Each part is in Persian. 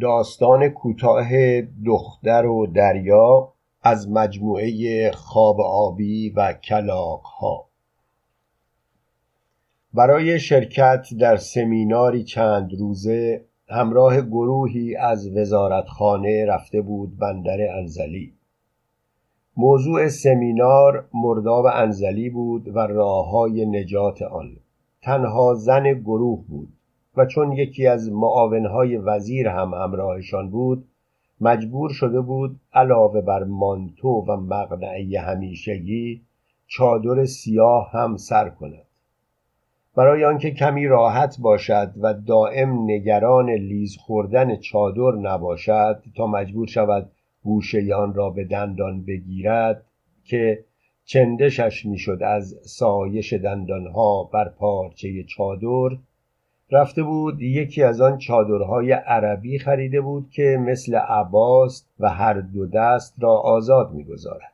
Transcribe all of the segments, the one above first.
داستان کوتاه دختر و دریا از مجموعه خواب آبی و کلاغ ها برای شرکت در سمیناری چند روزه همراه گروهی از وزارتخانه رفته بود بندر انزلی. موضوع سمینار مرداب انزلی بود و راه های نجات آن. تنها زن گروه بود. و چون یکی از معاونهای وزیر هم همراهشان بود مجبور شده بود علاوه بر مانتو و مقنعه همیشگی چادر سیاه هم سر کند. برای آنکه کمی راحت باشد و دائم نگران لیز خوردن چادر نباشد تا مجبور شود گوشه آن را به دندان بگیرد که چندشش می‌شد از سایش دندانها بر پارچه چادر رفته بود یکی از آن چادرهای عربی خریده بود که مثل عباس و هر دو دست را آزاد می‌گذارد.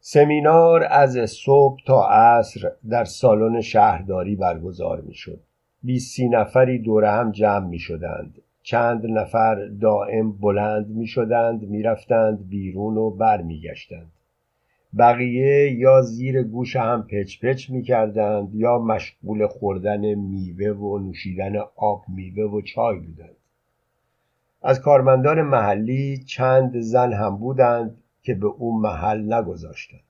سمینار از صبح تا عصر در سالن شهرداری برگزار می‌شد. بیستی نفری دور هم جمع می شدند چند نفر دائم بلند می شدند می رفتند بیرون و بر می گشتند. بقیه یا زیر گوش هم پچ پچ می کردند یا مشغول خوردن میوه و نوشیدن آب میوه و چای بودند. از کارمندان محلی چند زن هم بودند که به او محل نگذاشتند.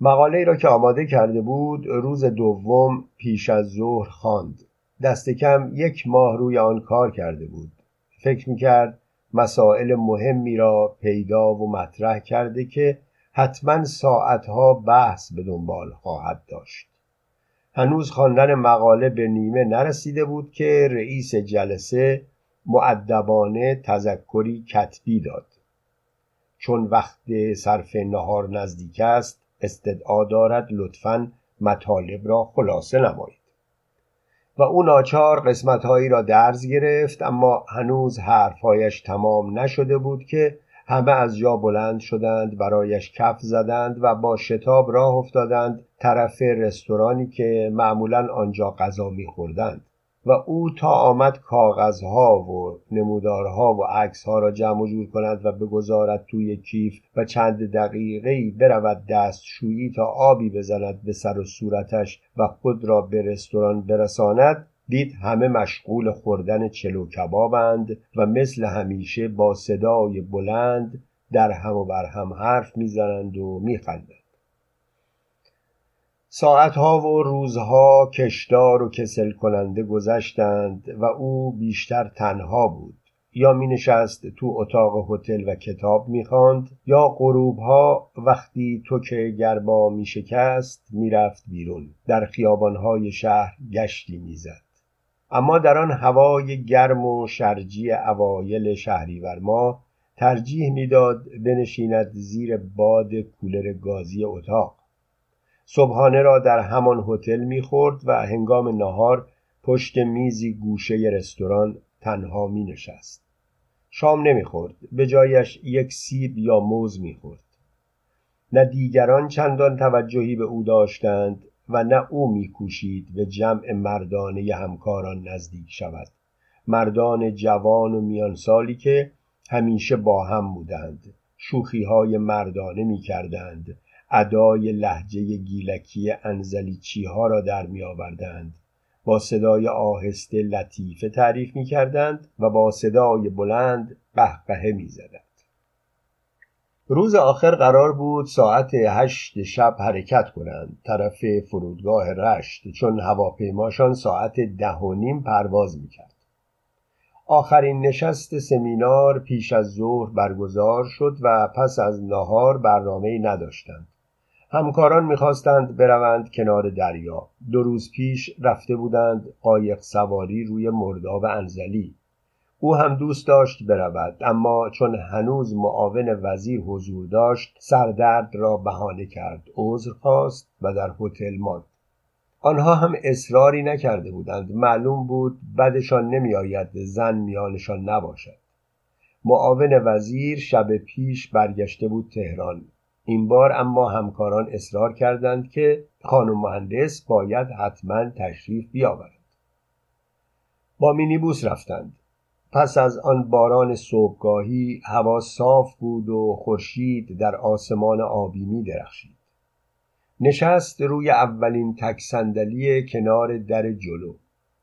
مقاله را که آماده کرده بود روز دوم پیش از ظهر خواند. دست کم یک ماه روی آن کار کرده بود. فکر می‌کرد مسائل مهمی را پیدا و مطرح کرده که حتما ساعتها بحث به دنبال خواهد داشت. هنوز خواندن مقاله به نیمه نرسیده بود که رئیس جلسه معدبانه تذکری کتبی داد. چون وقت صرف نهار نزدیک است استدعا دارد لطفا مطالب را خلاصه نمایید. و او ناچار قسمتهایی را درز گرفت اما هنوز حرفهایش تمام نشده بود که همه از جا بلند شدند برایش کف زدند و با شتاب راه افتادند طرف رستورانی که معمولا آنجا غذا میخوردند. و او تا آمد کاغذها و نمودارها و عکسها را جمع جور کند و بگذارد توی کیف و چند دقیقه برود دستشویی تا آبی بزند به سر و صورتش و خود را به رستوران برساند. دید همه مشغول خوردن چلو کبابند و مثل همیشه با صدای بلند در هم و بر هم حرف می‌زنند و میخندند. ساعتها و روزها کشدار و کسل کننده گذشتند و او بیشتر تنها بود. یا می نشست تو اتاق هتل و کتاب می خواند یا غروبها وقتی تو که گربا می شکست می بیرون. در خیابانهای شهر گشتی می زد. اما در آن هوای گرم و شرجی اوایل شهریور ما ترجیح می‌داد بنشیند زیر باد کولر گازی اتاق صبحانه را در همان هتل می‌خورد و هنگام نهار پشت میزی گوشه رستوران تنها می نشست. شام نمی‌خورد به جایش یک سیب یا موز می‌خورد نه دیگران چندان توجهی به او داشتند و نه او میکوشید به جمع مردانه همکاران نزدیک شود. مردان جوان و میان سالی که همیشه با هم بودند. شوخی های مردانه می کردند ادای لحجه گیلکی انزلیچی ها را در می آوردند با صدای آهسته لطیفه تعریف می کردند و با صدای بلند قهقهه می زدند. روز آخر قرار بود ساعت هشت شب حرکت کنند. طرف فرودگاه رشت چون هواپیماشان ساعت ده و نیم پرواز می‌کرد. آخرین نشست سمینار پیش از ظهر برگزار شد و پس از نهار برنامه نداشتند. همکاران می‌خواستند بروند کنار دریا. دو روز پیش رفته بودند قایق سواری روی مرداب انزلی. او هم دوست داشت برود اما چون هنوز معاون وزیر حضور داشت سردرد را بهانه کرد عذر خواست و در هتل ماند. آنها هم اصراری نکرده بودند. معلوم بود بدشان نمیآید زن میانشان نباشد. معاون وزیر شب پیش برگشته بود تهران. این بار اما همکاران اصرار کردند که خانم مهندس باید حتما تشریف بیاورد. با مینیبوس رفتند. پس از آن باران صبحگاهی هوا صاف بود و خورشید در آسمان آبی می درخشید. نشست روی اولین تک صندلی کنار در جلو.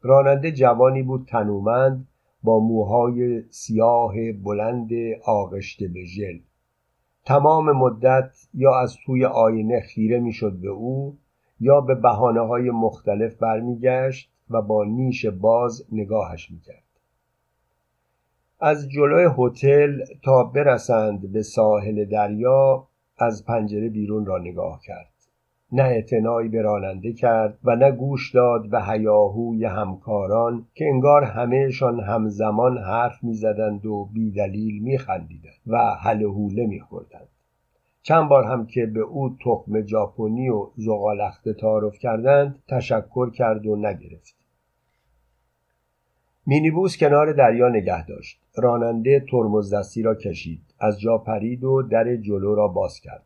راننده جوانی بود تنومند با موهای سیاه بلند آغشته به ژل. تمام مدت یا از توی آینه خیره می‌شد به او یا به بحانه های مختلف برمیگشت و با نیش باز نگاهش می‌کرد. از جلوی هتل تا برسند به ساحل دریا از پنجره بیرون را نگاه کرد. نه اعتنایی به راننده کرد و نه گوش داد به هیاهوی همکاران که انگار همهشان همزمان حرف می‌زدند و بیدلیل میخندیدند و حل حوله میخوردند. چند بار هم که به او تخم ژاپنی و زغالخته تعارف کردند تشکر کرد و نگرفت. مینیبوس کنار دریا نگه داشت. راننده ترمز دستی را کشید. از جا پرید و در جلو را باز کرد.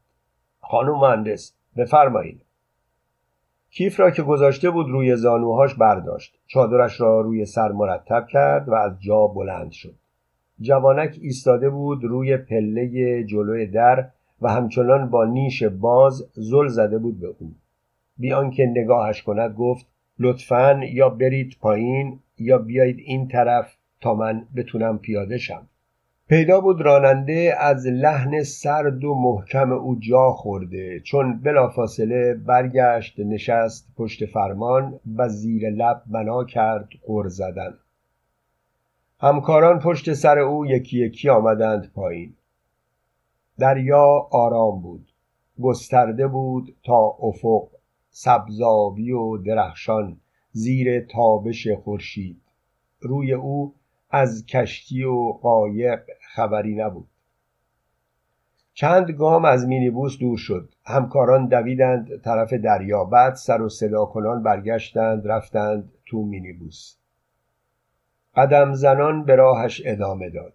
خانم مهندس بفرمایید. کیف را که گذاشته بود روی زانوهاش برداشت. چادرش را روی سر مرتب کرد و از جا بلند شد. جوانک ایستاده بود روی پله جلوی در و همچنان با نیش باز زل زده بود به او. بی آنکه نگاهش کند گفت لطفا یا برید پایین یا بیایید این طرف تا من بتونم پیاده شم. پیدا بود راننده از لحن سرد و محکم او جا خورده چون بلافاصله برگشت نشست پشت فرمان و زیر لب بنا کرد غر زدن. همکاران پشت سر او یکی یکی آمدند پایین. دریا آرام بود گسترده بود تا افق سبزابی و درخشان. زیر تابش خورشید. روی او از کشتی و قایق خبری نبود. چند گام از مینیبوس دور شد. همکاران دویدند طرف دریا. بعد سر و صدا کنان برگشتند رفتند تو مینیبوس. قدم زنان به راهش ادامه داد.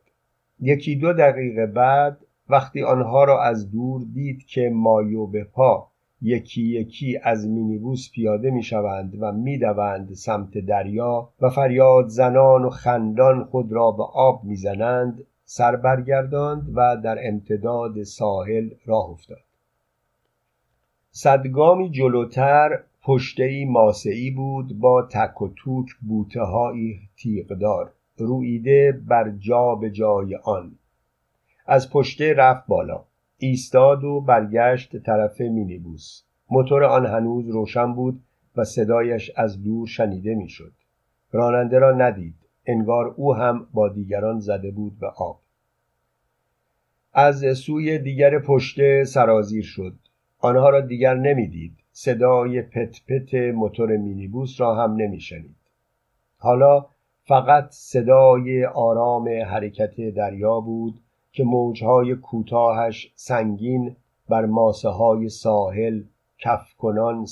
یکی دو دقیقه بعد وقتی آنها را از دور دید که مایو به پا یکی یکی از مینیبوس پیاده می شوند و می دوند سمت دریا و فریاد زنان و خندان خود را به آب می زنند سر برگرداند و در امتداد ساحل راه افتاد. صدگامی جلوتر پشتهای ماسعی بود با تک و توک بوته های تیغدار رویده بر جا به جای آن. از پشته رفت بالا. ایستاد و برگشت طرف مینیبوس. موتور آن هنوز روشن بود و صدایش از دور شنیده می‌شد. راننده را ندید. انگار او هم با دیگران زده بود به آب. از سوی دیگر پشته سرازیر شد. آنها را دیگر نمی‌دید. صدای پت پت موتور مینیبوس را هم نمیشنید. حالا فقط صدای آرام حرکت دریا بود که موجهای کوتاهش سنگین بر ماسه های ساحل کف کنان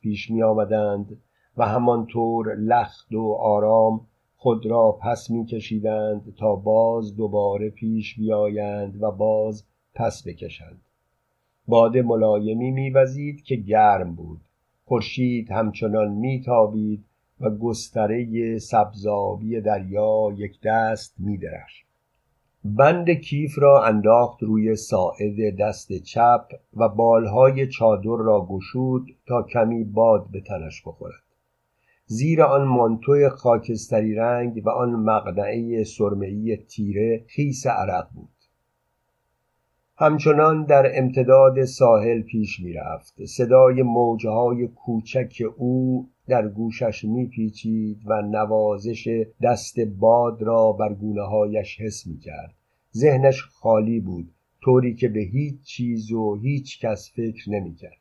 پیش می آمدند و همانطور لخت و آرام خود را پس می کشیدند تا باز دوباره پیش بیایند و باز پس بکشند. باد ملایمی میوزید که گرم بود. خورشید همچنان میتابید و گستره سبزابی دریا یک دست میدرخشید. بند کیف را انداخت روی ساعد دست چپ و بالهای چادر را گشود تا کمی باد به تنش بخورد. زیر آن مانتو خاکستری رنگ و آن مقنعه سرمهای تیره خیس عرق بود. همچنان در امتداد ساحل پیش می‌رفت. صدای موجهای کوچک او در گوشش میپیچید و نوازش دست باد را بر گونه هایش حس می‌کرد. ذهنش خالی بود طوری که به هیچ چیز و هیچ کس فکر نمی‌کرد.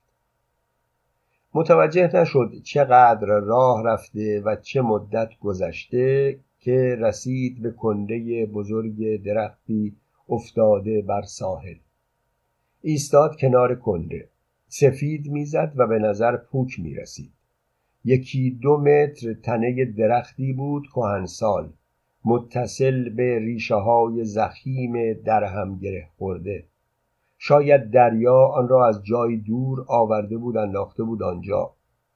متوجه نشد چقدر راه رفته و چه مدت گذشته که رسید به کنده بزرگ درختی افتاده بر ساحل. ایستاد کنار کنده. سفید می‌زد و به نظر پوک می‌رسید. یکی دو متر تنه درختی بود کهنسال متصل به ریشه های زخیم در هم گره خورده. شاید دریا آن را از جای دور آورده بود انداخته بود آنجا.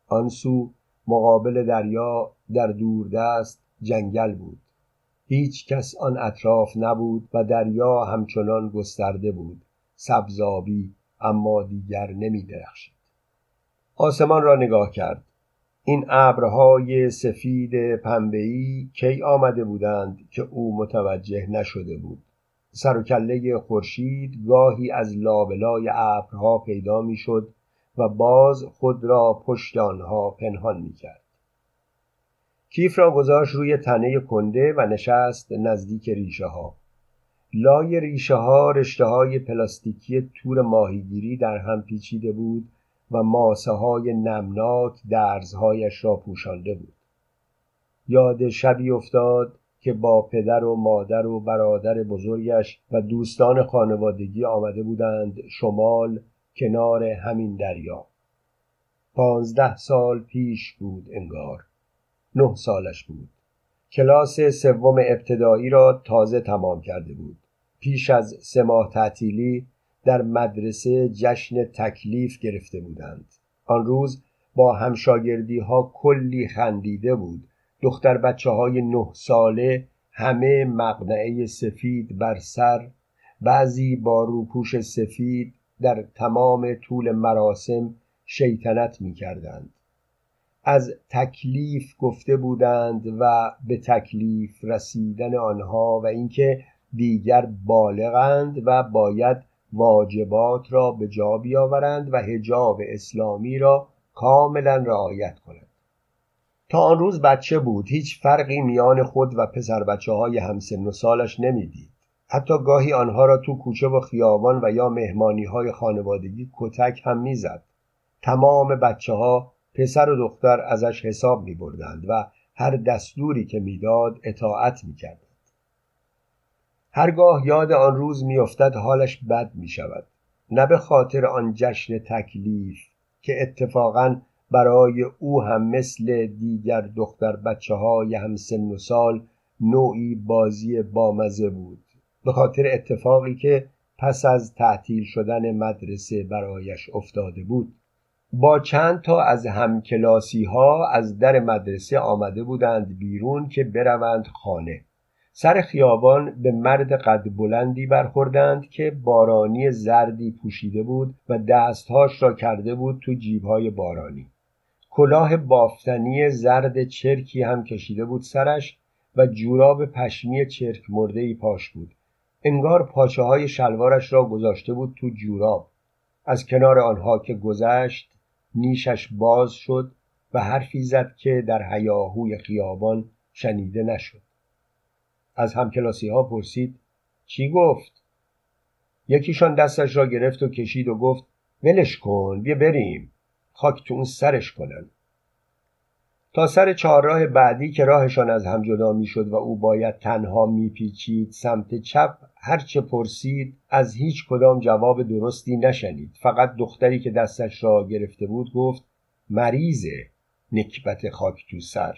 آن سو مقابل دریا در دوردست جنگل بود. هیچ کس آن اطراف نبود و دریا همچنان گسترده بود. سبزابی اما دیگر نمی درخشید آسمان را نگاه کرد. این ابرهای سفید پنبه‌ای کی آمده بودند که او متوجه نشده بود. سر و کله خورشید گاهی از لابلای ابرها پیدا می‌شد و باز خود را پشت آنها پنهان می‌کرد. کیف را گذاشت روی تنه کنده و نشست نزدیک ریشه ها لای ریشه ها رشته های پلاستیکی تور ماهیگیری در هم پیچیده بود و ماسه های نمناک درزهایش را پوشانده بود. یاد شبی افتاد که با پدر و مادر و برادر بزرگش و دوستان خانوادگی آمده بودند شمال کنار همین دریا. پانزده سال پیش بود انگار. نه سالش بود. کلاس سوم ابتدایی را تازه تمام کرده بود. پیش از سه ماه تعطیلی در مدرسه جشن تکلیف گرفته بودند آن روز با همشاگردی ها کلی خندیده بود دختر بچه های نه ساله همه مقنعه سفید بر سر بعضی با روپوش سفید در تمام طول مراسم شیطنت می کردند. از تکلیف گفته بودند و به تکلیف رسیدن آنها و اینکه دیگر بالغند و باید واجبات را به جا بیاورند و هجاب اسلامی را کاملا رعایت کنند. تا آن روز بچه بود هیچ فرقی میان خود و پسر بچه های همسن و سالش نمی‌دید. حتی گاهی آنها را تو کوچه و خیابان و یا مهمانی های خانوادگی کتک هم می‌زد. تمام بچه ها پسر و دختر ازش حساب می بردند و هر دستوری که می‌داد اطاعت می کردند. هرگاه یاد آن روز میافتد حالش بد می شود نه به خاطر آن جشن تکلیف که اتفاقا برای او هم مثل دیگر دختر بچه های هم سن و سال نوعی بازی بامزه بود. به خاطر اتفاقی که پس از تعطیل شدن مدرسه برایش افتاده بود با چند تا از همکلاسی ها از در مدرسه آمده بودند بیرون که بروند خانه. سر خیابان به مرد قد بلندی برخوردند که بارانی زردی پوشیده بود و دستهاش را کرده بود تو جیبهای بارانی. کلاه بافتنی زرد چرکی هم کشیده بود سرش و جوراب پشمی چرک مرده ای پاش بود. انگار پاچه های شلوارش را گذاشته بود تو جوراب. از کنار آنها که گذشت نیشش باز شد و حرفی زد که در هیاهوی خیابان شنیده نشد. از همکلاسی ها پرسید چی گفت؟ یکیشان دستش را گرفت و کشید و گفت ولش کن بیا بریم. خاک تو اون سرش کنن. تا سر چهارراه بعدی که راهشان از هم جدا می‌شد و او باید تنها میپیچید سمت چپ هرچه پرسید از هیچ کدام جواب درستی نشنید. فقط دختری که دستش را گرفته بود گفت مریضه نکبت خاک تو سر.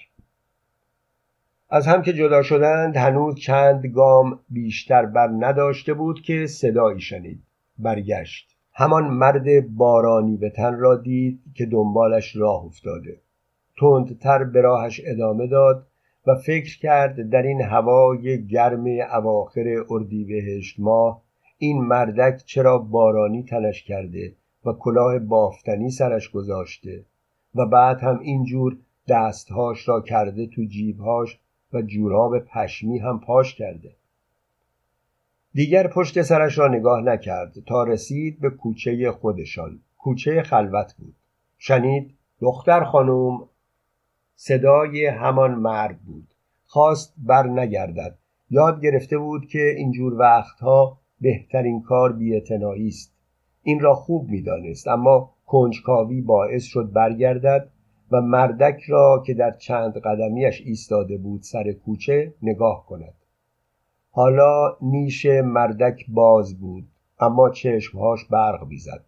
از هم که جدا شدند هنوز چند گام بیشتر بر نداشته بود که صدایی شنید. برگشت. همان مرد بارانی به تن را دید که دنبالش راه افتاده. تندتر به راهش ادامه داد و فکر کرد در این هوای گرم اواخر اردیبهشت ماه این مردک چرا بارانی تنش کرده و کلاه بافتنی سرش گذاشته و بعد هم اینجور دستهاش را کرده تو جیبهاش و جوراب پشمی هم پاش کرده. دیگر پشت سرش را نگاه نکرد. تا رسید به کوچه خودشان. کوچه خلوت بود. شنید دختر خانم صدای همان مرد بود. خواست بر نگردد. یاد گرفته بود که اینجور وقتها بهترین کار بیاعتنایی است. این را خوب می‌دانست اما کنجکاوی باعث شد برگردد و مردک را که در چند قدمیش ایستاده بود سر کوچه نگاه کند. حالا نیش مردک باز بود اما چشمهاش برق بیزد.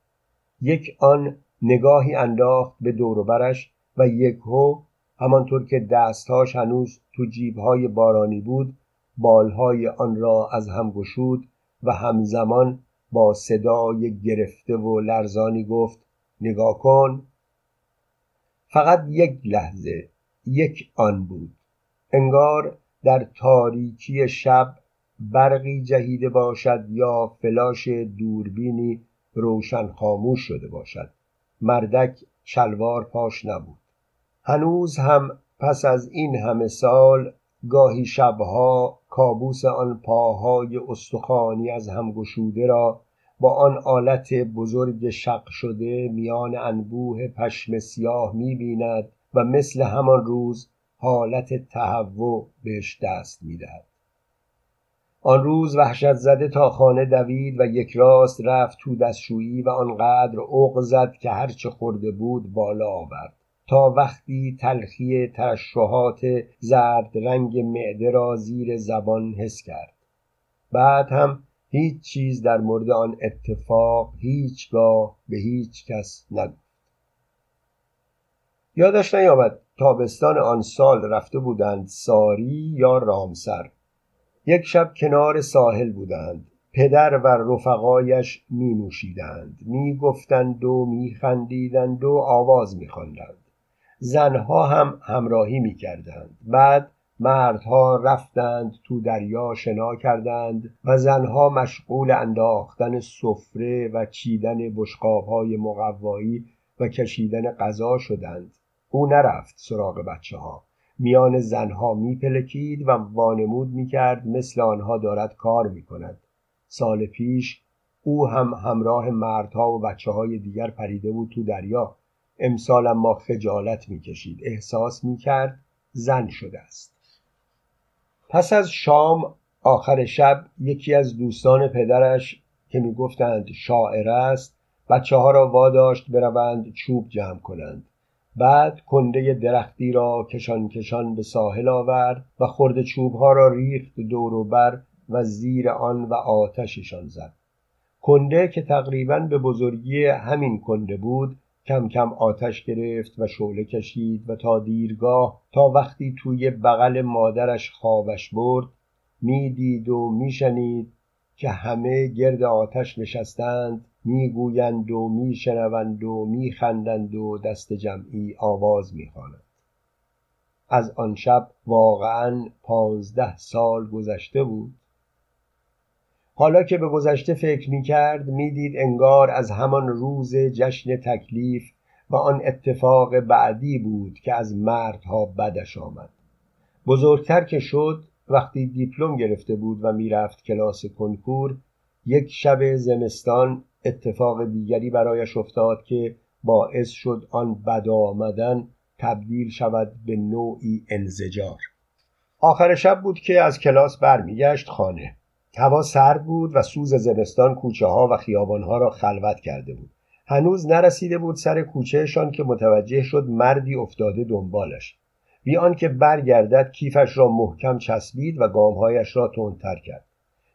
یک آن نگاهی انداخت به دوروبرش و یک هو همانطور که دستهاش هنوز تو جیبهای بارانی بود بالهای آن را از هم گشود و همزمان با صدای گرفته و لرزانی گفت نگاه کن. فقط یک لحظه یک آن بود. انگار در تاریکی شب برقی جهیده باشد یا فلاش دوربینی روشن خاموش شده باشد. مردک شلوار پاش نبود. هنوز هم پس از این همه سال گاهی شبها کابوس آن پاهای استخوانی از هم گشوده را با آن آلت بزرگ شق شده میان انبوه پشم سیاه می بیند و مثل همان روز حالت تهوع بهش دست می‌دهد. آن روز وحشت زده تا خانه دوید و یک راست رفت تو دستشویی و آنقدر اوق زد که هرچه خورده بود بالا آورد. تا وقتی تلخی ترشحات زرد رنگ معده را زیر زبان حس کرد. بعد هم هیچ چیز در مورد آن اتفاق هیچگاه به هیچ کس نگفت. یادش نیامد تابستان آن سال رفته بودند ساری یا رامسر. یک شب کنار ساحل بودند. پدر و رفقایش می نوشیدند می گفتند و می خندیدند و آواز می خواندند زنها هم همراهی می کردند بعد مردها رفتند تو دریا شنا کردند و زنها مشغول انداختن سفره و چیدن بشقابهای مقوایی و کشیدن غذا شدند. او نرفت سراغ بچه ها میان زنها میپلکید و وانمود می‌کرد مثل آنها دارد کار می‌کند. سال پیش او هم همراه مردها و بچه های دیگر پریده بود تو دریا. امسال ما خجالت می‌کشید. احساس می‌کرد زن شده است. پس از شام آخر شب یکی از دوستان پدرش که می‌گفتند شاعر است بچه ها را واداشت بروند چوب جمع کنند. بعد کنده درختی را کشان کشان به ساحل آورد و خرد چوبها را ریخت دور و بر و زیر آن و آتششان زد. کنده که تقریبا به بزرگی همین کنده بود کم کم آتش گرفت و شعله کشید و تا دیرگاه تا وقتی توی بغل مادرش خوابش برد می‌دید و میشنید که همه گرد آتش نشستند می‌گویند و میشنوند و میخندند و دست جمعی آواز می‌خوانند از آن شب واقعا پانزده سال گذشته بود. حالا که به گذشته فکر می‌کرد می‌دید انگار از همان روز جشن تکلیف و آن اتفاق بعدی بود که از مردها بدش آمد. بزرگتر که شد وقتی دیپلم گرفته بود و می‌رفت کلاس کنکور یک شب زمستان اتفاق دیگری برایش افتاد که باعث شد آن بد آمدن تبدیل شود به نوعی انزجار. آخر شب بود که از کلاس برمیگشت خانه. هوا سرد بود و سوز زمستان کوچه ها و خیابان ها را خلوت کرده بود. هنوز نرسیده بود سر کوچهشان که متوجه شد مردی افتاده دنبالش. بی آنکه برگردد کیفش را محکم چسبید و گامهایش را تندتر کرد.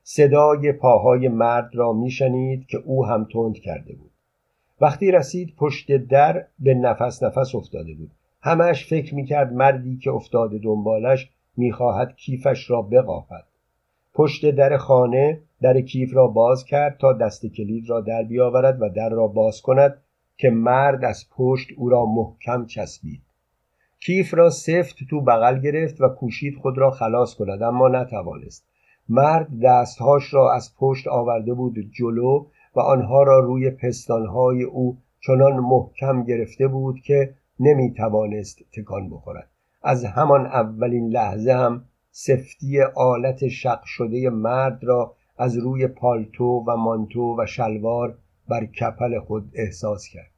صدای پاهای مرد را میشنید که او هم تند کرده بود. وقتی رسید پشت در به نفس نفس افتاده بود. همش فکر می‌کرد مردی که افتاده دنبالش می‌خواهد کیفش را بقاپد پشت در خانه در کیف را باز کرد تا دست کلید را در بیاورد و در را باز کند که مرد از پشت او را محکم چسبید. کیف را سفت تو بغل گرفت و کوشید خود را خلاص کند اما نتوانست. مرد دستهاش را از پشت آورده بود جلو و آنها را روی پستانهای او چنان محکم گرفته بود که نمی توانست تکان بخورد. از همان اولین لحظه هم سفتی آلت شق شده مرد را از روی پالتو و مانتو و شلوار بر کپل خود احساس کرد.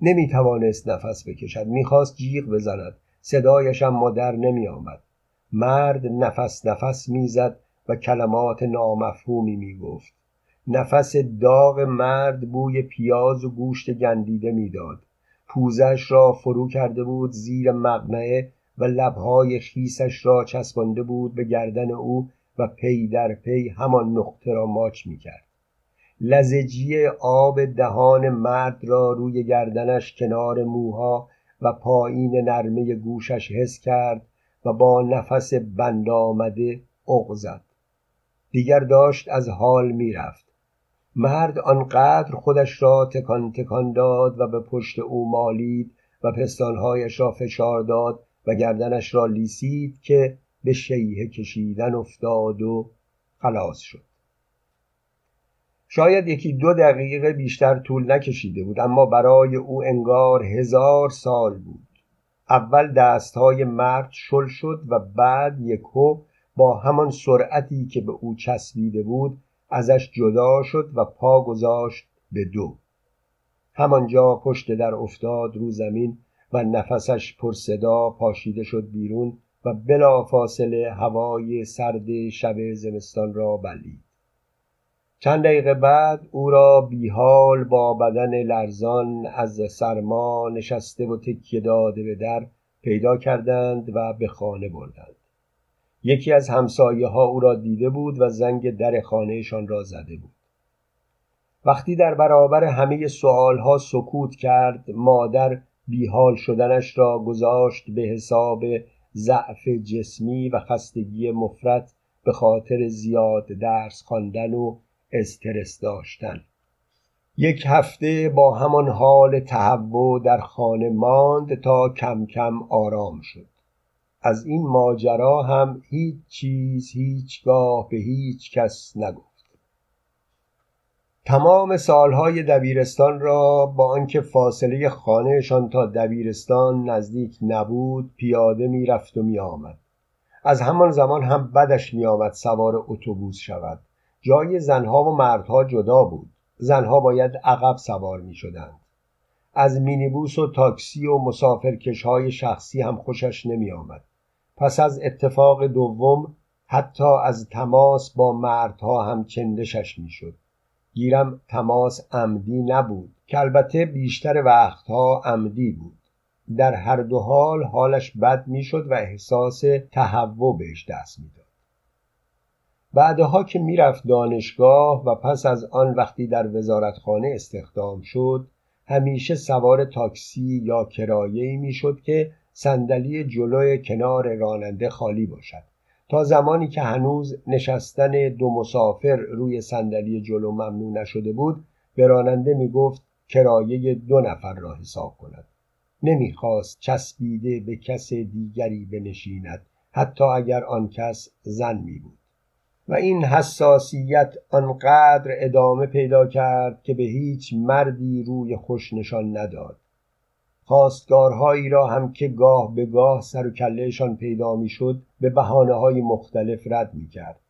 نمی توانست نفس بکشد می‌خواست جیغ بزند. صدایش اما در نمی آمد مرد نفس نفس می‌زد و کلمات نامفهومی می‌گفت. نفس داغ مرد بوی پیاز و گوشت گندیده می‌داد. پوزش را فرو کرده بود زیر مقنعه و لبهای خیسش را چسبانده بود به گردن او و پی در پی همان نقطه را ماچ می‌کرد. لزجی آب دهان مرد را روی گردنش کنار موها و پایین نرمه گوشش حس کرد و با نفس بند آمده زد. دیگر داشت از حال می‌رفت. مرد آنقدر خودش را تکان تکان داد و به پشت او مالید و پستانهایش را فشار داد و گردنش را لیسید که به شیه کشیدن افتاد و خلاص شد. شاید یکی دو دقیقه بیشتر طول نکشیده بود اما برای او انگار هزار سال بود. اول دستهای مرد شل شد و بعد یکو با همان سرعتی که به او چسبیده بود ازش جدا شد و پا گذاشت به دو. همانجا پشت در افتاد رو زمین و نفسش پر صدا پاشیده شد بیرون و بلا فاصله هوای سرد شب زمستان را بلید. چند دقیقه بعد او را بیحال با بدن لرزان از سرما نشسته و تکیه داده به در پیدا کردند و به خانه بردند. یکی از همسایه ها او را دیده بود و زنگ در خانهشان را زده بود. وقتی در برابر همه سوال ها سکوت کرد مادر بیحال شدنش را گذاشت به حساب ضعف جسمی و خستگی مفرد به خاطر زیاد درس خواندن و استرس داشتن. یک هفته با همان حال تهوع در خانه ماند تا کم کم آرام شد. از این ماجرا هم هیچ چیز هیچگاه به هیچ کس نگفت. تمام سالهای دبیرستان را با آنکه فاصله خانهشان تا دبیرستان نزدیک نبود پیاده می‌رفت و میآمد از همان زمان هم بدش میآمد سوار اتوبوس شود جای زنها و مردها جدا بود زنها باید عقب سوار می شدند. از مینیبوس و تاکسی و مسافرکش های شخصی هم خوشش نمی آمد. پس از اتفاق دوم حتی از تماس با مردها هم چندشش می شد. گیرم تماس عمدی نبود که البته بیشتر وقتها عمدی بود. در هر دو حال حالش بد می‌شد و احساس تهوع بهش دست می‌داد. بعدها که می‌رفت دانشگاه و پس از آن وقتی در وزارتخانه استخدام شد همیشه سوار تاکسی یا کرایه می‌شد که صندلی جلوی کنار راننده خالی باشد تا زمانی که هنوز نشستن دو مسافر روی صندلی جلو ممنوع نشده بود به راننده می‌گفت کرایه دو نفر را حساب کند. نمی‌خواست چسبیده به کس دیگری بنشیند حتی اگر آن کس زن می بود. و این حساسیت آنقدر ادامه پیدا کرد که به هیچ مردی روی خوش نشان نداد. خواستگارهایی را هم که گاه به گاه سر و کلهشان پیدا می‌شد به بحانه های مختلف رد می کرد.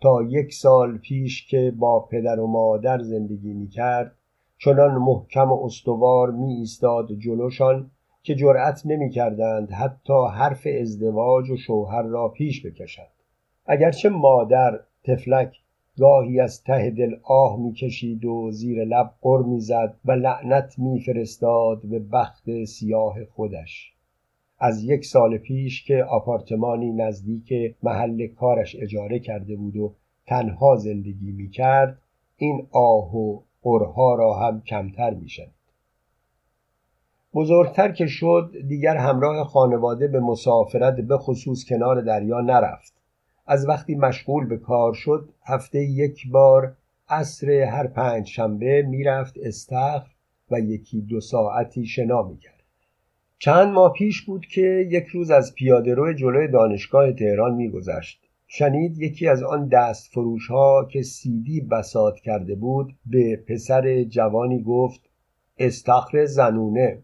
تا یک سال پیش که با پدر و مادر زندگی می کرد چنان محکم و استوار می ایستاد جلوشان که جرأت نمی کردند حتی حرف ازدواج و شوهر را پیش بکشند اگرچه مادر تفلک گاهی از ته دل آه می‌کشید و زیر لب قر می‌زد و لعنت میفرستاد به بخت سیاه خودش. از یک سال پیش که آپارتمانی نزدیک محل کارش اجاره کرده بود و تنها زندگی می‌کرد این آه و قرها را هم کمتر می‌شد بزرگتر که شد دیگر همراه خانواده به مسافرت به خصوص کنار دریا نرفت. از وقتی مشغول به کار شد هفته یک بار عصر هر پنج شنبه می‌رفت استخر و یکی دو ساعتی شنا می‌کرد. چند ماه پیش بود که یک روز از پیاده روی جلوی دانشگاه تهران میگذشت. شنید یکی از آن دست فروش ها که سیدی بسات کرده بود به پسر جوانی گفت استخر زنونه.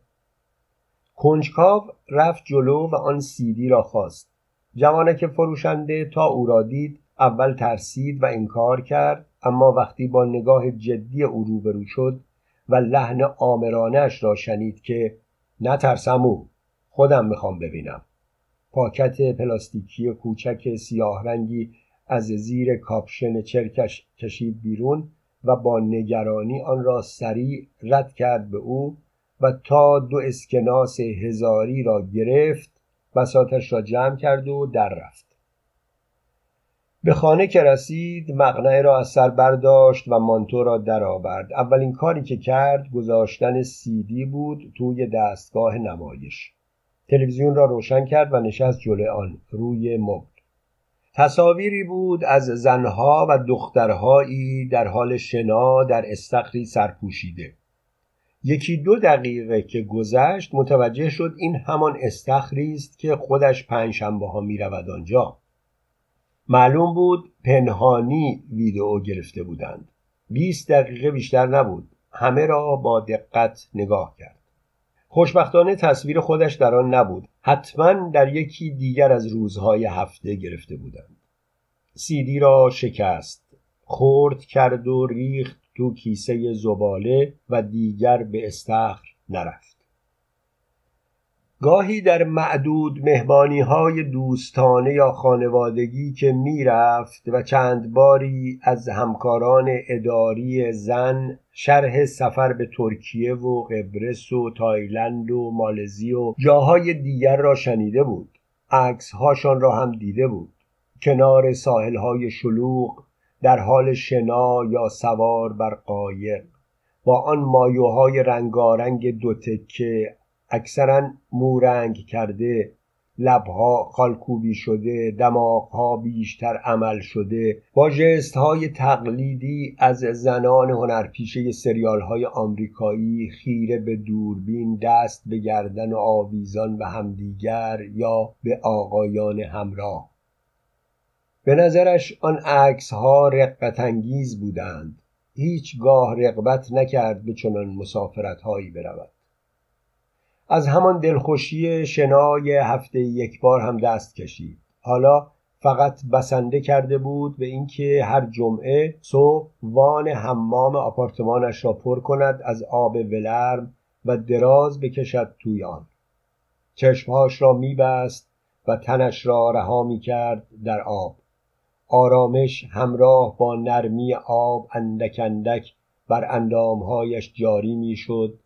کنجکاو رفت جلو و آن سیدی را خواست. جوانک فروشنده تا او را دید اول ترسید و انکار کرد اما وقتی با نگاه جدی او روبرو شد و لحن آمرانه‌اش را شنید که نترسم او خودم می‌خوام ببینم. پاکت پلاستیکی کوچک سیاه رنگی از زیر کاپشن چرکش کشید بیرون و با نگرانی آن را سریع رد کرد به او و تا دو اسکناس هزاری را گرفت بساطش را جمع کرد و در رفت. به خانه که رسید مقنعه را از سر برداشت و مانتو را درآورد. اولین کاری که کرد گذاشتن سی‌دی بود توی دستگاه نمایش. تلویزیون را روشن کرد و نشست جلوی آن روی مبل. تصاویری بود از زنها و دخترهایی در حال شنا در استخری سرپوشیده. یکی دو دقیقه که گذشت متوجه شد این همان استخری است که خودش پنجشنبه ها می رود آنجا. معلوم بود پنهانی ویدئو گرفته بودند. بیست دقیقه بیشتر نبود. همه را با دقت نگاه کرد. خوشبختانه تصویر خودش در آن نبود. حتما در یکی دیگر از روزهای هفته گرفته بودند. سیدی را شکست خورد کرد و ریخت تو کیسه زباله و دیگر به استخر نرفت. گاهی در معدود مهمانی های دوستانه یا خانوادگی که می‌رفت و چند باری از همکاران اداری زن شرح سفر به ترکیه و قبرس و تایلند و مالزی و جاهای دیگر را شنیده بود. عکس هاشان را هم دیده بود. کنار ساحل های شلوغ در حال شنا یا سوار بر قایق با آن مایوهای رنگارنگ دو تکه اکثرا مورنگ کرده لبها خالکوبی شده دماغها بیشتر عمل شده با جست های تقلیدی از زنان هنرپیشه سریال های آمریکایی خیره به دوربین دست به گردن و آویزان به همدیگر یا به آقایان همراه. به نظرش آن عکس ها رقبت انگیز بودند هیچگاه رقبت نکرد به چنان مسافرت هایی برود. از همان دلخوشی شنای هفته یک بار هم دست کشید. حالا فقط بسنده کرده بود به اینکه هر جمعه صبح وان حمام آپارتمانش را پر کند از آب ولرم و دراز بکشد توی آن. چشمهاش را میبست و تنش را رها می کرد در آب. آرامش همراه با نرمی آب اندک اندک بر اندامهایش جاری می‌شد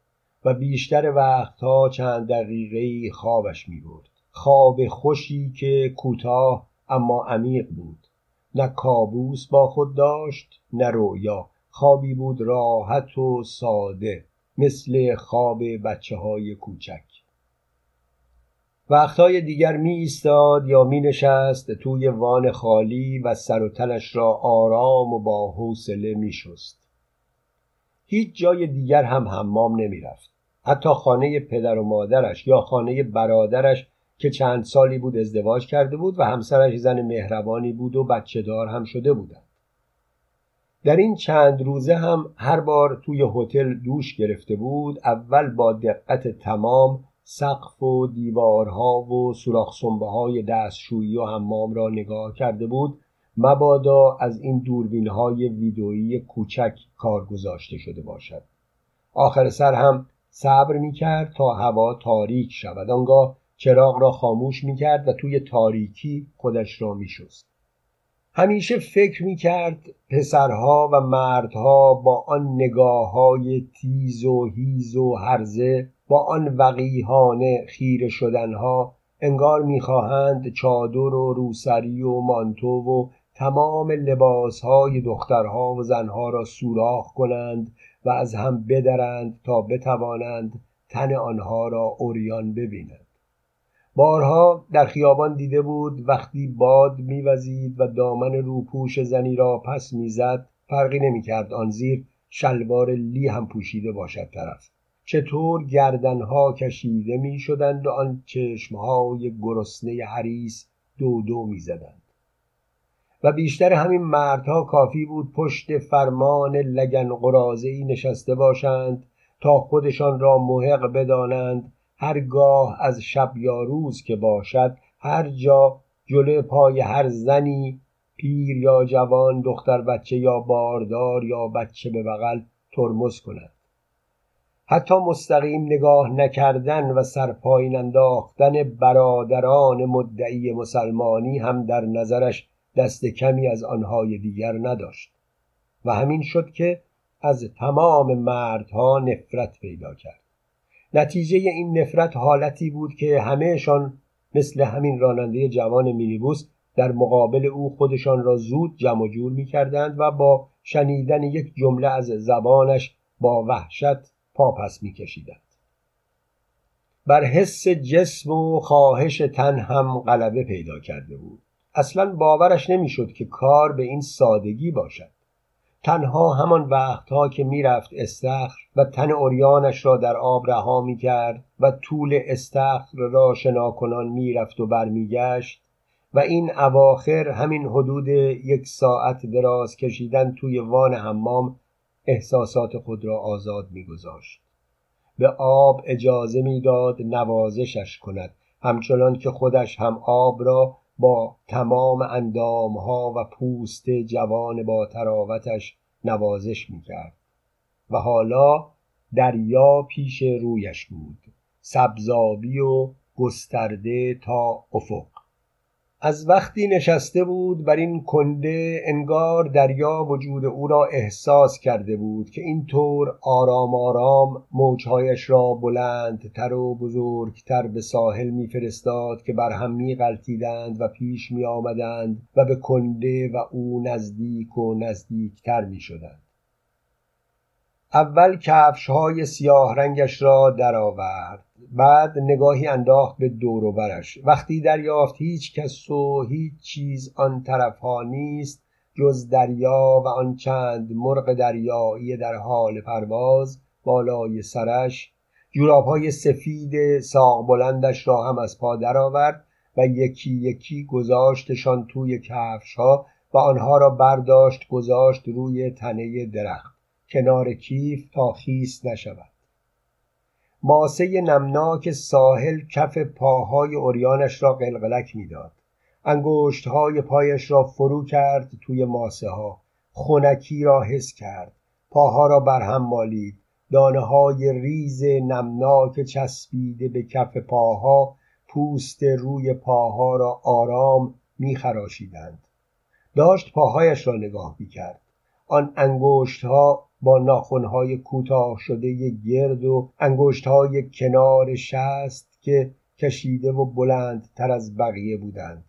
و بیشتر وقتها چند دقیقه خوابش می برد خواب خوشی که کوتاه اما عمیق بود. نه کابوس با خود داشت نه رویا. خوابی بود راحت و ساده مثل خواب بچه های کوچک. وقتهای دیگر می ایستاد یا می نشست توی وان خالی و سر و تنش را آرام و با حوصله می شست. هیچ جای دیگر هم حمام نمی رفت. حتی خانه پدر و مادرش یا خانه برادرش که چند سالی بود ازدواج کرده بود و همسرش زن مهربانی بود و بچه دار هم شده بودند. در این چند روزه هم هر بار توی هتل دوش گرفته بود اول با دقت تمام سقف و دیوارها و سوراخ های دستشویی و حمام را نگاه کرده بود مبادا از این دوربین های ویدئویی کوچک کار گذاشته شده باشد آخر سر هم صبر می کرد تا هوا تاریک شود آنگاه چراغ را خاموش می کرد و توی تاریکی خودش را می شست. همیشه فکر می کرد پسرها و مردها با آن نگاه های تیز و هیز و هرزه با آن وقیهانه خیره شدنها انگار می‌خواهند چادر و روسری و مانتو و تمام لباسهای دخترها و زنها را سوراخ کنند و از هم بدرند تا بتوانند تن آنها را اوریان ببینند. بارها در خیابان دیده بود وقتی باد میوزید و دامن روپوش زنی را پس می‌زد فرقی نمی‌کرد آن زیر شلوار لی هم پوشیده باشد طرف. چطور گردنها کشیده می شدند و آن چشمهای گرسنه حریس دو دو می زدند. و بیشتر همین مردها کافی بود پشت فرمان لگن قرازهی نشسته باشند تا خودشان را محق بدانند هرگاه از شب یا روز که باشد هر جا جلو پای هر زنی پیر یا جوان دختر بچه یا باردار یا بچه به بغل ترمز کند حتی مستقیم نگاه نکردن و سرپایین انداختن برادران مدعی مسلمانی هم در نظرش دست کمی از آنهای دیگر نداشت. و همین شد که از تمام مردها نفرت پیدا کرد. نتیجه این نفرت حالتی بود که همهشان مثل همین راننده جوان مینیبوس در مقابل او خودشان را زود جمع جور می کردند و با شنیدن یک جمله از زبانش با وحشت پاپس میکشیدند. بر حس جسم و خواهش تن هم غلبه پیدا کرده بود. اصلا باورش نمی‌شد که کار به این سادگی باشد. تنها همان وقتها که می‌رفت استخر و تن اوریانش را در آب رها می کرد و طول استخر را شناکنان می‌رفت و برمیگشت و این اواخر همین حدود یک ساعت دراز کشیدن توی وان حمام احساسات خود را آزاد میگذاشت. به آب اجازه می‌داد نوازشش کند همچنان که خودش هم آب را با تمام اندامها و پوست جوان با تراوتش نوازش می‌کرد. و حالا دریا پیش رویش بود سبزابی و گسترده تا افق. از وقتی نشسته بود بر این کنده انگار دریا وجود او را احساس کرده بود که اینطور آرام آرام موجهایش را بلندتر و بزرگتر به ساحل میفرستاد که بر هم میغلطیدند و پیش می آمدند و به کنده و او نزدیک و نزدیکتر می شدند. اول کفش های سیاه رنگش را درآورد بعد نگاهی انداخت به دور برش. وقتی دریافت هیچ کس و هیچ چیز آن طرف ها نیست جز دریا و آن چند مرغ دریایی در حال پرواز بالای سرش. جوراب های سفید ساق بلندش را هم از پا درآورد و یکی یکی گذاشتشان توی کفش ها و آنها را برداشت گذاشت روی تنه درخت. کنار کیف تا خیس نشود. ماسه نمناک ساحل کف پاهای اوریانش را قلقلک می‌داد. انگشت های پایش را فرو کرد توی ماسه ها خونکی را حس کرد. پاها را برهم مالید. دانه های ریز نمناک چسبیده به کف پاها پوست روی پاها را آرام میخراشیدند. داشت پاهایش را نگاه می‌کرد. آن انگشت ها با ناخونهای کوتاه شده گرد و انگشتهای کنار شست که کشیده و بلند تر از بقیه بودند.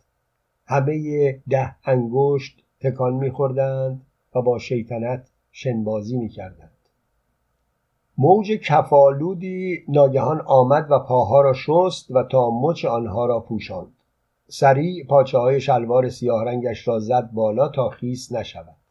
همه ده انگشت تکان میخوردند و با شیطنت شنبازی می‌کردند. موج کفالودی ناگهان آمد و پاها را شست و تا مچ آنها را پوشاند. سریع پاچه های شلوار سیاه رنگش را زد بالا تا خیس نشود.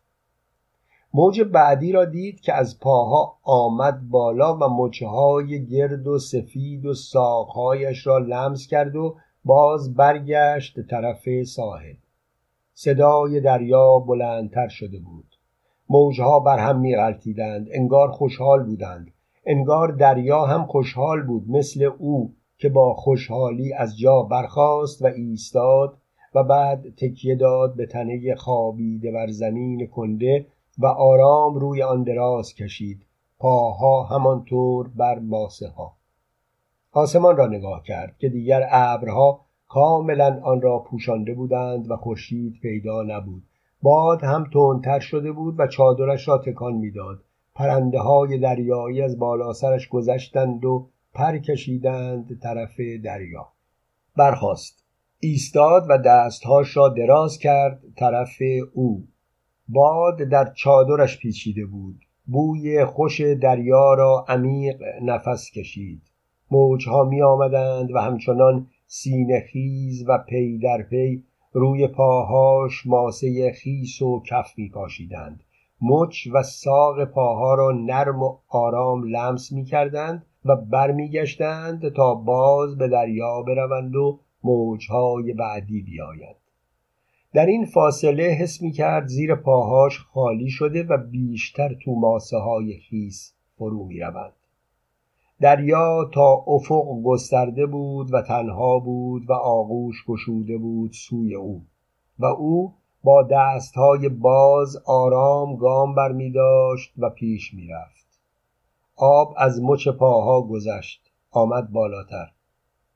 موج بعدی را دید که از پاها آمد بالا و مچهای گرد و سفید و ساقهایش را لمس کرد و باز برگشت طرف ساحل. صدای دریا بلندتر شده بود. موجها بر هم میغلطیدند انگار خوشحال بودند. انگار دریا هم خوشحال بود مثل او که با خوشحالی از جا برخاست و ایستاد و بعد تکیه داد به تنه خوابیده بر زمین کنده و آرام روی آن دراز کشید پاها همانطور بر ماسه ها. آسمان را نگاه کرد که دیگر ابرها کاملا آن را پوشانده بودند و خورشید پیدا نبود. باد هم تندتر شده بود و چادرش را تکان می‌داد. پرنده های دریایی از بالا سرش گذشتند و پر کشیدند طرف دریا. برخاست. ایستاد و دستهاش را دراز کرد طرف او. باد در چادرش پیچیده بود. بوی خوش دریا را عمیق نفس کشید. موجها می آمدند و همچنان سینه خیز و پی در پی روی پاهاش ماسه خیس و کف می پاشیدند. مچ و ساق پاها را نرم و آرام لمس می کردند و برمیگشتند تا باز به دریا بروند و موجهای بعدی بیایند. در این فاصله حس می کرد زیر پاهاش خالی شده و بیشتر تو ماسه های خیس فرو می روند. دریا تا افق گسترده بود و تنها بود و آغوش گشوده بود سوی او و او با دستهای باز آرام گام بر می داشت و پیش می رفت. آب از مچ پاها گذشت آمد بالاتر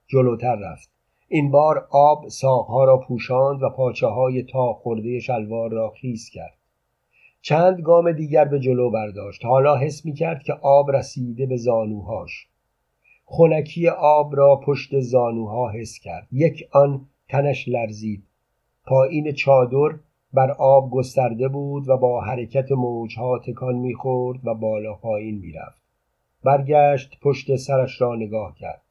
جلوتر رفت این بار آب ساقها را پوشاند و پاچه های تا خورده شلوار را خیس کرد. چند گام دیگر به جلو برداشت. حالا حس می کرد که آب رسیده به زانوهاش. خونکی آب را پشت زانوها حس کرد. یک آن تنش لرزید. پایین چادر بر آب گسترده بود و با حرکت موجها تکان می‌خورد و بالا پایین می‌رفت. برگشت پشت سرش را نگاه کرد.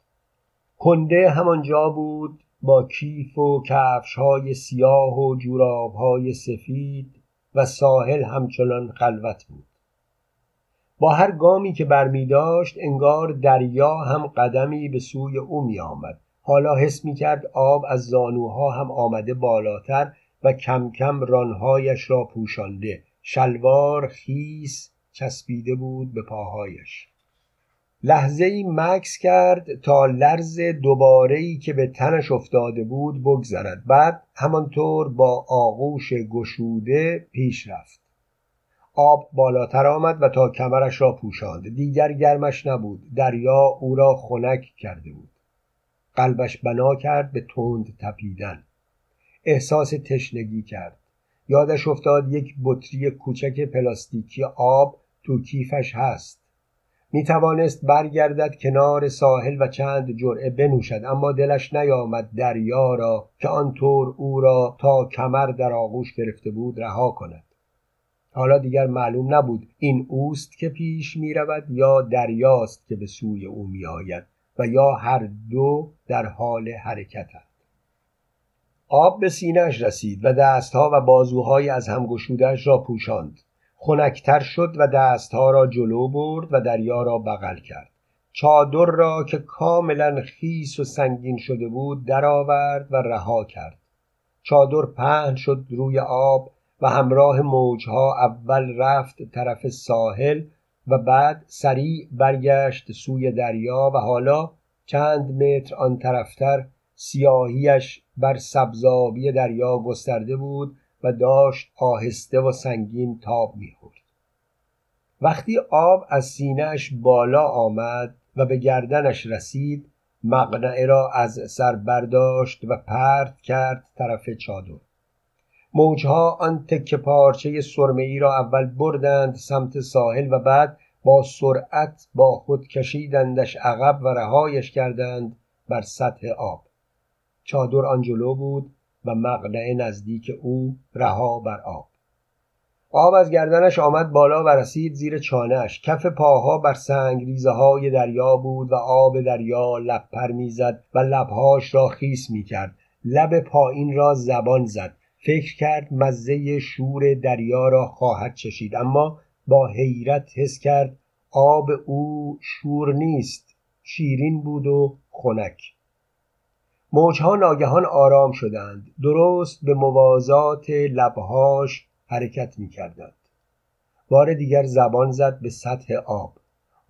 کنده همانجا بود با کیف و کفش های سیاه و جوراب های سفید و ساحل همچنان خلوت بود. با هر گامی که برمی داشت انگار دریا هم قدمی به سوی او می آمد. حالا حس می کرد آب از زانوها هم آمده بالاتر و کم کم رانهایش را پوشانده. شلوار خیس چسبیده بود به پاهایش. لحظه ای مکس کرد تا لرز دوباره ای که به تنش افتاده بود بگذرد. بعد همانطور با آغوش گشوده پیش رفت. آب بالاتر آمد و تا کمرش را پوشاند. دیگر گرمش نبود. دریا او را خنک کرده بود. قلبش بنا کرد به تند تپیدن. احساس تشنگی کرد. یادش افتاد یک بطری کوچک پلاستیکی آب تو کیفش هست. می توانست برگردد کنار ساحل و چند جرعه بنوشد اما دلش نیامد دریا را که آنطور او را تا کمر در آغوش گرفته بود رها کند. حالا دیگر معلوم نبود این اوست که پیش می رود یا دریاست که به سوی او می آید و یا هر دو در حال حرکتند. آب به سینهش رسید و دستها و بازوهای از هم گشودش را پوشاند. خنکتر شد و دستها را جلو برد و دریا را بغل کرد. چادر را که کاملا خیس و سنگین شده بود درآورد و رها کرد. چادر پهن شد روی آب و همراه موجها اول رفت طرف ساحل و بعد سریع برگشت سوی دریا و حالا چند متر آن طرفتر سیاهیش بر سبزابی دریا گسترده بود و داشت آهسته و سنگین تاب می‌خورد. وقتی آب از سینهش بالا آمد و به گردنش رسید مقنعه را از سر برداشت و پرت کرد طرف چادر. موجها آن تکه پارچه سرمه ای را اول بردند سمت ساحل و بعد با سرعت با خود کشیدندش عقب و رهایش کردند بر سطح آب. چادر آنجلو بود و مقنعه نزدیک او رها بر آب. آب از گردنش آمد بالا و رسید زیر چانهش کف پاها بر سنگ ریزه های دریا بود و آب دریا لب پر می‌زد و لبهاش را خیس می کرد لب پایین را زبان زد. فکر کرد مزه شور دریا را خواهد چشید. اما با حیرت حس کرد آب او شور نیست. شیرین بود و خنک. موجها ناگهان آرام شدند. درست به موازات لبهاش حرکت می کردند بار دیگر زبان زد به سطح آب.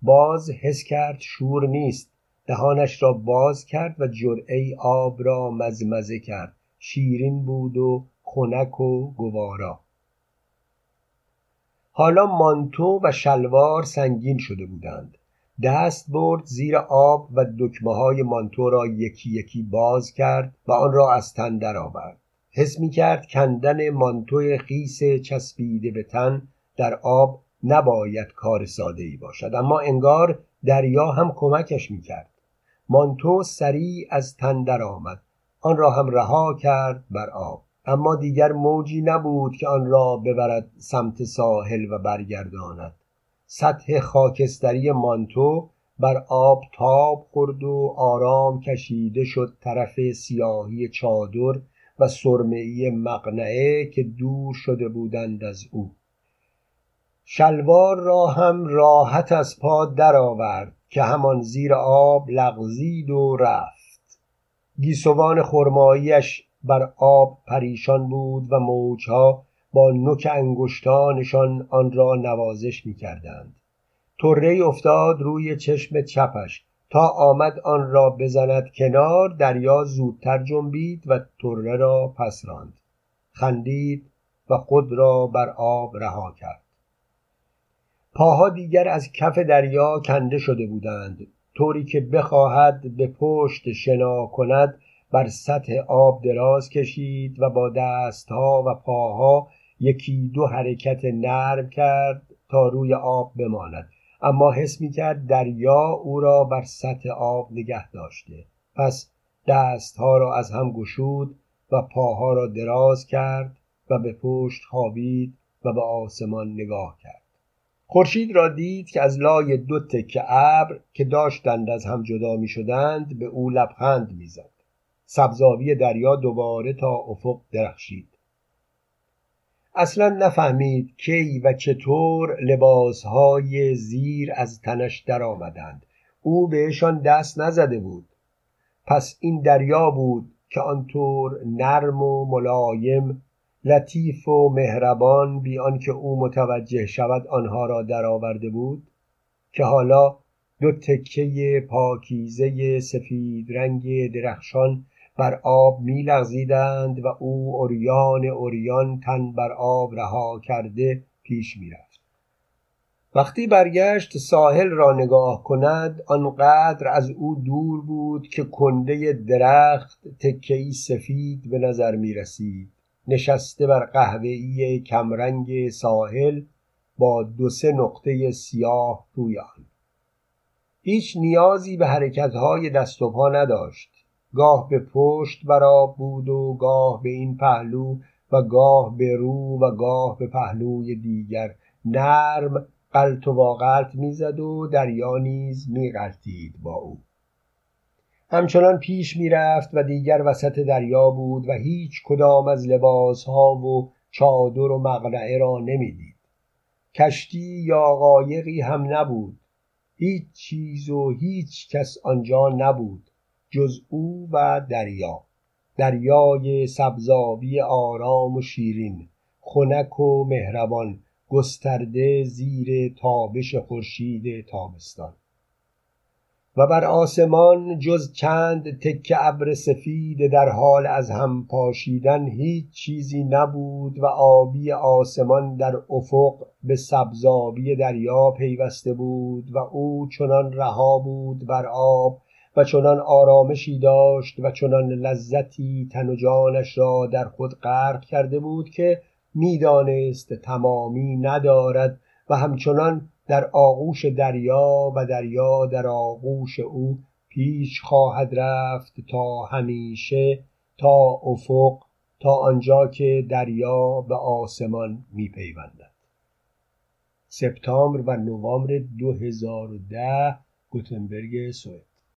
باز حس کرد شور نیست. دهانش را باز کرد و جرعه آب را مزمزه کرد. شیرین بود و خنک و گوارا. حالا مانتو و شلوار سنگین شده بودند. دست برد زیر آب و دکمه های مانتو را یکی یکی باز کرد و آن را از تن درآورد. حس می کرد کندن مانتو خیس چسبیده به تن در آب نباید کار ساده ای باشد اما انگار دریا هم کمکش می کرد مانتو سریع از تن درآمد. آن را هم رها کرد بر آب. اما دیگر موجی نبود که آن را ببرد سمت ساحل و برگرداند. سطح خاکستری مانتو بر آب تاب خورد و آرام کشیده شد طرف سیاهی چادر و سرمهای مقنعه که دور شده بودند از او. شلوار را هم راحت از پا درآورد که همان زیر آب لغزید و رفت. گیسوان خرماییش بر آب پریشان بود و موجها با نوک انگشتانشان آن را نوازش می کردند طره افتاد روی چشم چپش تا آمد آن را بزند کنار دریا زودتر جنبید و طره را پس راند. خندید و خود را بر آب رها کرد. پاها دیگر از کف دریا کنده شده بودند. طوری که بخواهد به پشت شنا کند بر سطح آب دراز کشید و با دستها و پاها یکی دو حرکت نرم کرد تا روی آب بماند. اما حس می کرد دریا او را بر سطح آب نگه داشته. پس دستها را از هم گشود و پاها را دراز کرد و به پشت خوابید و به آسمان نگاه کرد. خورشید را دید که از لای دو تکه ابر که داشتند از هم جدا می شدند به او لبخند می‌زد. سبزاوی دریا دوباره تا افق درخشید. اصلا نفهمید کی و چطور لباسهای زیر از تنش درآمدند. او بهشان دست نزده بود. پس این دریا بود که آنطور نرم و ملایم لطیف و مهربان بی آنکه او متوجه شود آنها را درآورده بود که حالا دو تکه پاکیزه سفید رنگ درخشان بر آب می و او اوریان اوریان تن بر آب رها کرده پیش می رفت. وقتی برگشت ساحل را نگاه کند آنقدر از او دور بود که کنده درخت تکهی سفید به نظر می رسید نشسته بر قهوه‌ای کمرنگ ساحل با دو سه نقطه سیاه روی آن. هیچ نیازی به حرکتهای دست و پا نداشت. گاه به پشت بر بود و گاه به این پهلو و گاه به رو و گاه به پهلوی دیگر. نرم قلط و واقلت می‌زد و دریا نیز میغلطید با او. همچنان پیش می‌رفت و دیگر وسط دریا بود و هیچ کدام از لباسها و چادر و مقنعه را نمی‌دید. کشتی یا قایقی هم نبود. هیچ چیز و هیچ کس آنجا نبود. جز او و دریا دریای سبزابی آرام و شیرین خنک و مهربان گسترده زیر تابش خورشید تابستان. و بر آسمان جز چند تکه ابر سفید در حال از هم پاشیدن هیچ چیزی نبود و آبی آسمان در افق به سبزابی دریا پیوسته بود و او چنان رها بود بر آب و چنان آرامشی داشت و چنان لذتی تن و جانش را در خود غرق کرده بود که می‌دانست تمامی ندارد و همچنان در آغوش دریا و دریا در آغوش او پیش خواهد رفت تا همیشه تا افق تا آنجا که دریا به آسمان میپیوندد. سپتامبر و نوامبر 2010 گوتنبرگ سوئد.